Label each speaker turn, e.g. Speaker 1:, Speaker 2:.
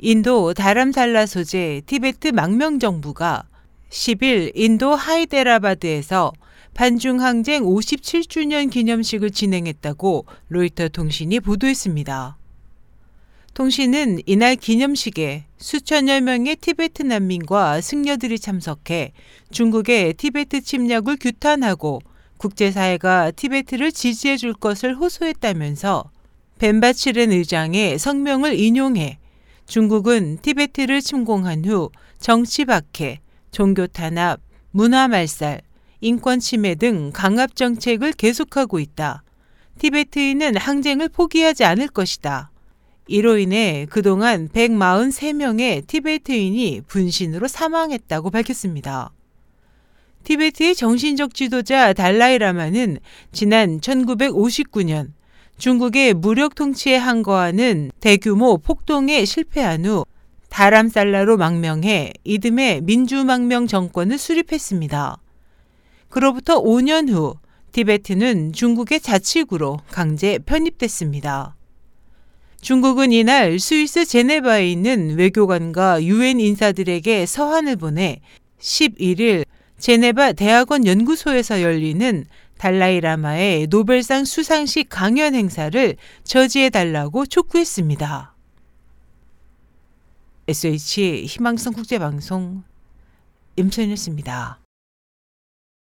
Speaker 1: 인도 다람살라 소재 티베트 망명 정부가 10일 인도 하이데라바드에서 반중 항쟁 57주년 기념식을 진행했다고 로이터 통신이 보도했습니다. 통신은 이날 기념식에 수천여 명의 티베트 난민과 승려들이 참석해 중국의 티베트 침략을 규탄하고 국제사회가 티베트를 지지해 줄 것을 호소했다면서 벤바치렌 의장의 성명을 인용해 중국은 티베트를 침공한 후 정치 박해, 종교 탄압, 문화 말살, 인권 침해 등 강압 정책을 계속하고 있다. 티베트인은 항쟁을 포기하지 않을 것이다. 이로 인해 그동안 143명의 티베트인이 분신으로 사망했다고 밝혔습니다. 티베트의 정신적 지도자 달라이라마는 지난 1959년 중국의 무력 통치에 항거하는 대규모 폭동에 실패한 후 다람살라로 망명해 이듬해 민주망명 정권을 수립했습니다. 그로부터 5년 후 티베트는 중국의 자치구로 강제 편입됐습니다. 중국은 이날 스위스 제네바에 있는 외교관과 유엔 인사들에게 서한을 보내 11일 제네바 대학원 연구소에서 열리는 달라이라마의 노벨상 수상식 강연 행사를 저지해 달라고 촉구했습니다. SH 희망성 국제방송 임소연이었습니다.